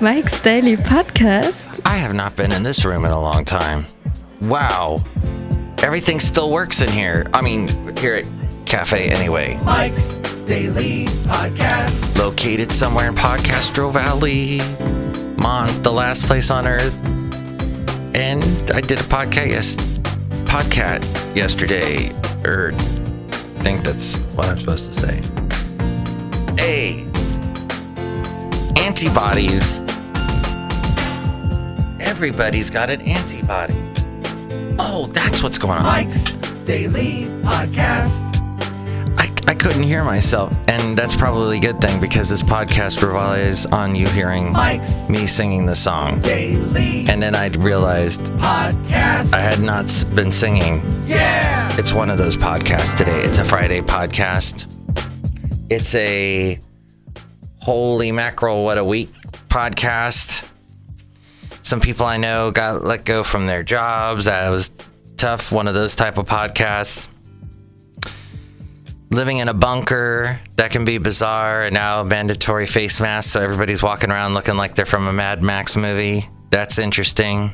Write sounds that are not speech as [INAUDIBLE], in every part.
Mike's Daily Podcast. I have not been in this room in a long time. Wow. Everything still works in here. I mean, here at Cafe anyway. Mike's Daily Podcast. Located somewhere in Podcastro Valley, Mont, the last place on earth. And I did a podcast, yes, podcast yesterday. Or I think that's what I'm supposed to say. Hey, antibodies. Everybody's got an antibody. Oh, that's what's going on. Mike's Daily Podcast. I, I couldn't hear myself, and that's probably a good thing because this podcast relies on you hearing Mike's me singing the song. Daily And then I realized Podcast. I had not been singing. yeah. It's one of those podcasts today. It's a Friday podcast. It's a holy mackerel, what a week podcast. Some people I know got let go from their jobs. That was tough. One of those type of podcasts. Living in a bunker, that can be bizarre. And now mandatory face masks, so everybody's walking around looking like they're from a Mad Max movie. That's interesting.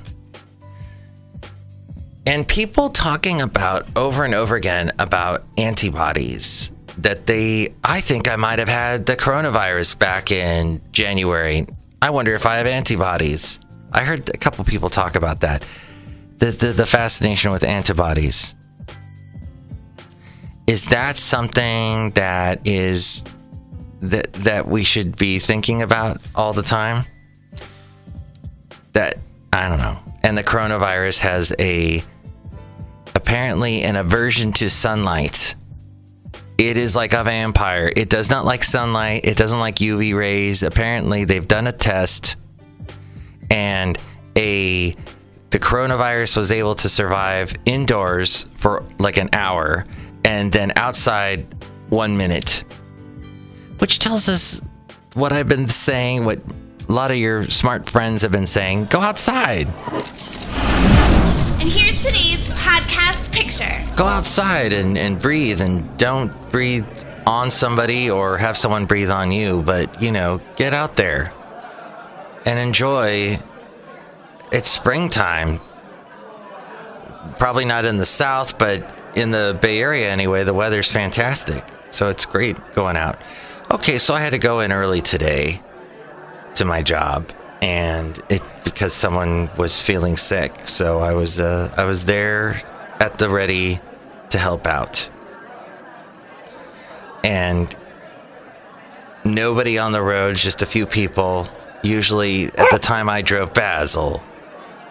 And people talking about over and over again about antibodies that they, I think I might have had the coronavirus back in January. I wonder if I have antibodies. I heard a couple people talk about that. The, the, the fascination with antibodies. Is that something that is that that we should be thinking about all the time? That I don't know. And the coronavirus has a apparently an aversion to sunlight. It is like a vampire. It does not like sunlight. It doesn't like UV rays. Apparently, they've done a test and a the coronavirus was able to survive indoors for like an hour and then outside 1 minute. Which tells us what I've been saying, what a lot of your smart friends have been saying, go outside. And here's today's podcast picture. go outside and, and breathe and don't breathe on somebody or have someone breathe on you but you know get out there and enjoy. It's springtime. Probably not in the south but in the bay area anyway the weather's fantastic. So it's great going out. Okay so i had to go in early today to my job and it because someone was feeling sick. So i was uh, i was there at the ready to help out. And nobody on the roads just a few people. Usually at the time i drove basil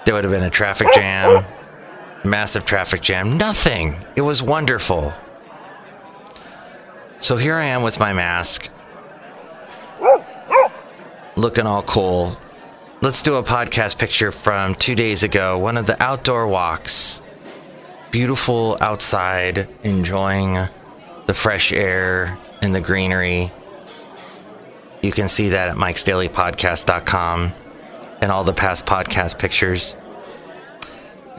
there would have been a traffic jam massive traffic jam nothing. It was wonderful. So here i am with my mask looking all cool let's do a podcast picture from two days ago. One of the outdoor walks. Beautiful outside enjoying the fresh air and the greenery. You can see that at mikesdailypodcast.com and all the past podcast pictures.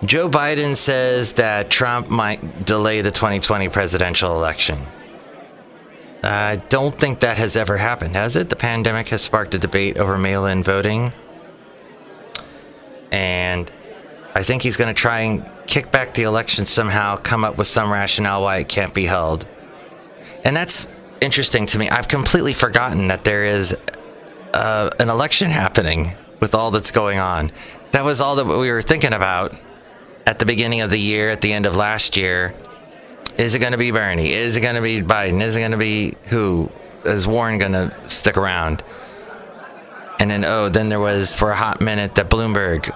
Joe biden says that trump might delay the 2020 presidential election. I don't think that has ever happened, has it? The pandemic has sparked a debate over mail in voting. And I think he's going to try and kick back the election somehow, come up with some rationale why it can't be held. And that's interesting to me. I've completely forgotten that there is uh, an election happening with all that's going on. That was all that we were thinking about at the beginning of the year, at the end of last year. Is it going to be Bernie? Is it going to be Biden? Is it going to be who? Is Warren going to stick around? And then, oh, then there was for a hot minute that Bloomberg.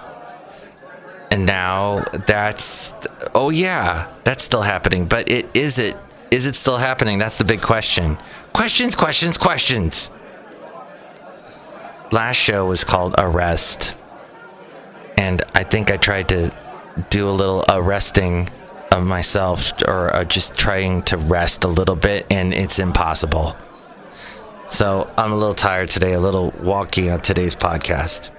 And now that's, oh yeah, that's still happening. But it is it is it still happening? That's the big question. Questions, questions, questions. Last show was called Arrest. And I think I tried to do a little arresting of myself or uh, just trying to rest a little bit, and it's impossible. So I'm a little tired today, a little walky on today's podcast.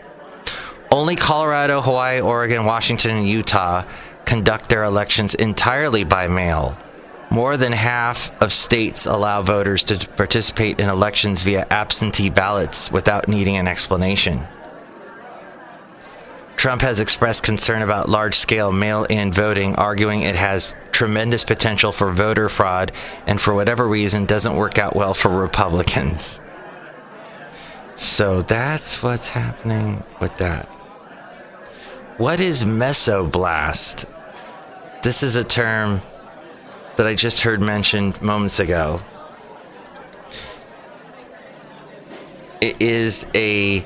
Only Colorado, Hawaii, Oregon, Washington, and Utah conduct their elections entirely by mail. More than half of states allow voters to participate in elections via absentee ballots without needing an explanation. Trump has expressed concern about large scale mail in voting, arguing it has tremendous potential for voter fraud and, for whatever reason, doesn't work out well for Republicans. So that's what's happening with that. What is mesoblast? This is a term that I just heard mentioned moments ago. It is a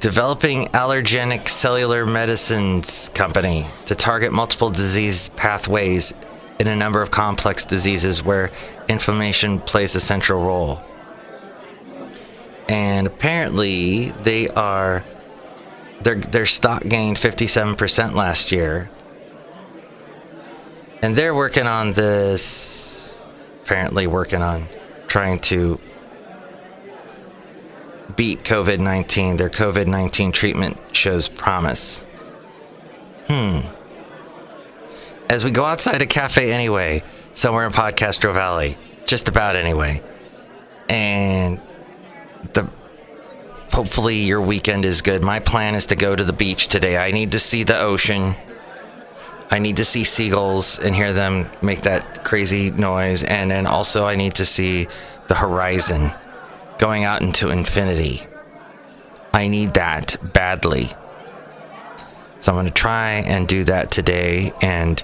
developing allogeneic cellular medicines company to target multiple disease pathways in a number of complex diseases where inflammation plays a central role. And apparently they are their their stock gained 57% last year. And they're working on this apparently working on trying to beat COVID 19. Their COVID 19 treatment shows promise. Hmm. As we go outside a cafe anyway, somewhere in Podcastro Valley, just about anyway, and the hopefully your weekend is good. My plan is to go to the beach today. I need to see the ocean. I need to see seagulls and hear them make that crazy noise. And then also, I need to see the horizon going out into infinity. I need that badly. So I'm going to try and do that today. And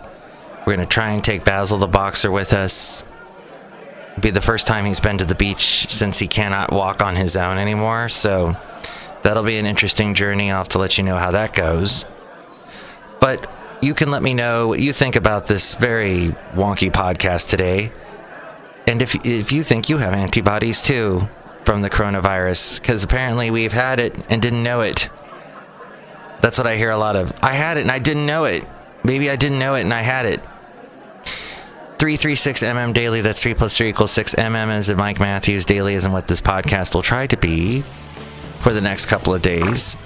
we're going to try and take Basil the Boxer with us. It'll be the first time he's been to the beach since he cannot walk on his own anymore. So that'll be an interesting journey. I'll have to let you know how that goes. But you can let me know what you think about this very wonky podcast today. And if, if you think you have antibodies too from the coronavirus, because apparently we've had it and didn't know it. That's what I hear a lot of. I had it and I didn't know it. Maybe I didn't know it and I had it. 336mm daily, that's 3 plus 3 equals 6. MM is in Mike Matthews. Daily isn't what this podcast will try to be for the next couple of days.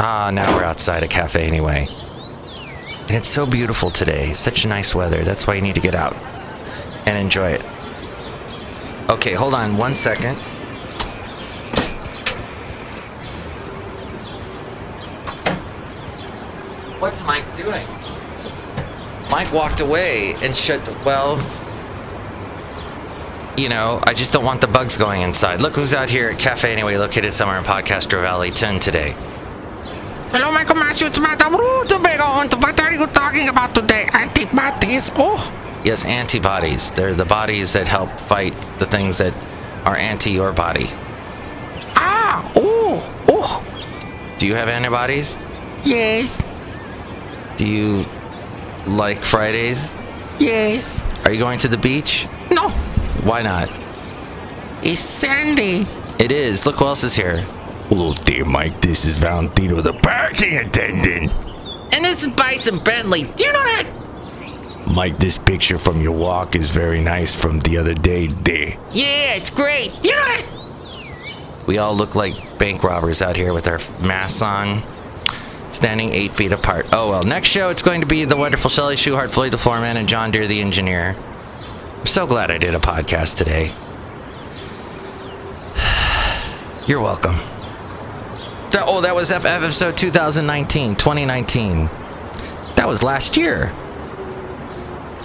Ah, now we're outside a cafe anyway. And it's so beautiful today. Such nice weather. That's why you need to get out and enjoy it. Okay, hold on one second. What's Mike doing? Mike walked away and shut. Well, you know, I just don't want the bugs going inside. Look who's out here at Cafe Anyway, located somewhere in Podcaster Valley 10 today. Hello, Michael Matthews. It's Madame Rutabaga. What are you talking about today? Antibodies? Oh, Yes, antibodies. They're the bodies that help fight the things that are anti your body. ah, oh, oh. Do you have antibodies? Yes, Do you like Fridays? yes. Are you going to the beach? No, Why not? it's Sandy. It is. Look who else is here. Hello dear Mike. This is Valentino, the parking attendant. And this is Bison Bentley. Do you know that? Mike, this picture from your walk is very nice from the other day there. Yeah, it's great. Do you know that? We all look like bank robbers out here with our masks on, standing eight feet apart. Oh well, next show it's going to be the wonderful Shelley Shuhart, Floyd the Floorman, and John Deere the engineer. I'm so glad I did a podcast today. [SIGHS] You're welcome. Oh, that was ep- episode 2019, 2019. That was last year.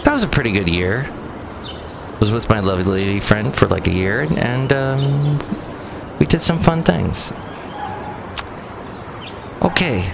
That was a pretty good year. I Was with my lovely lady friend for like a year, and, and um, we did some fun things. Okay.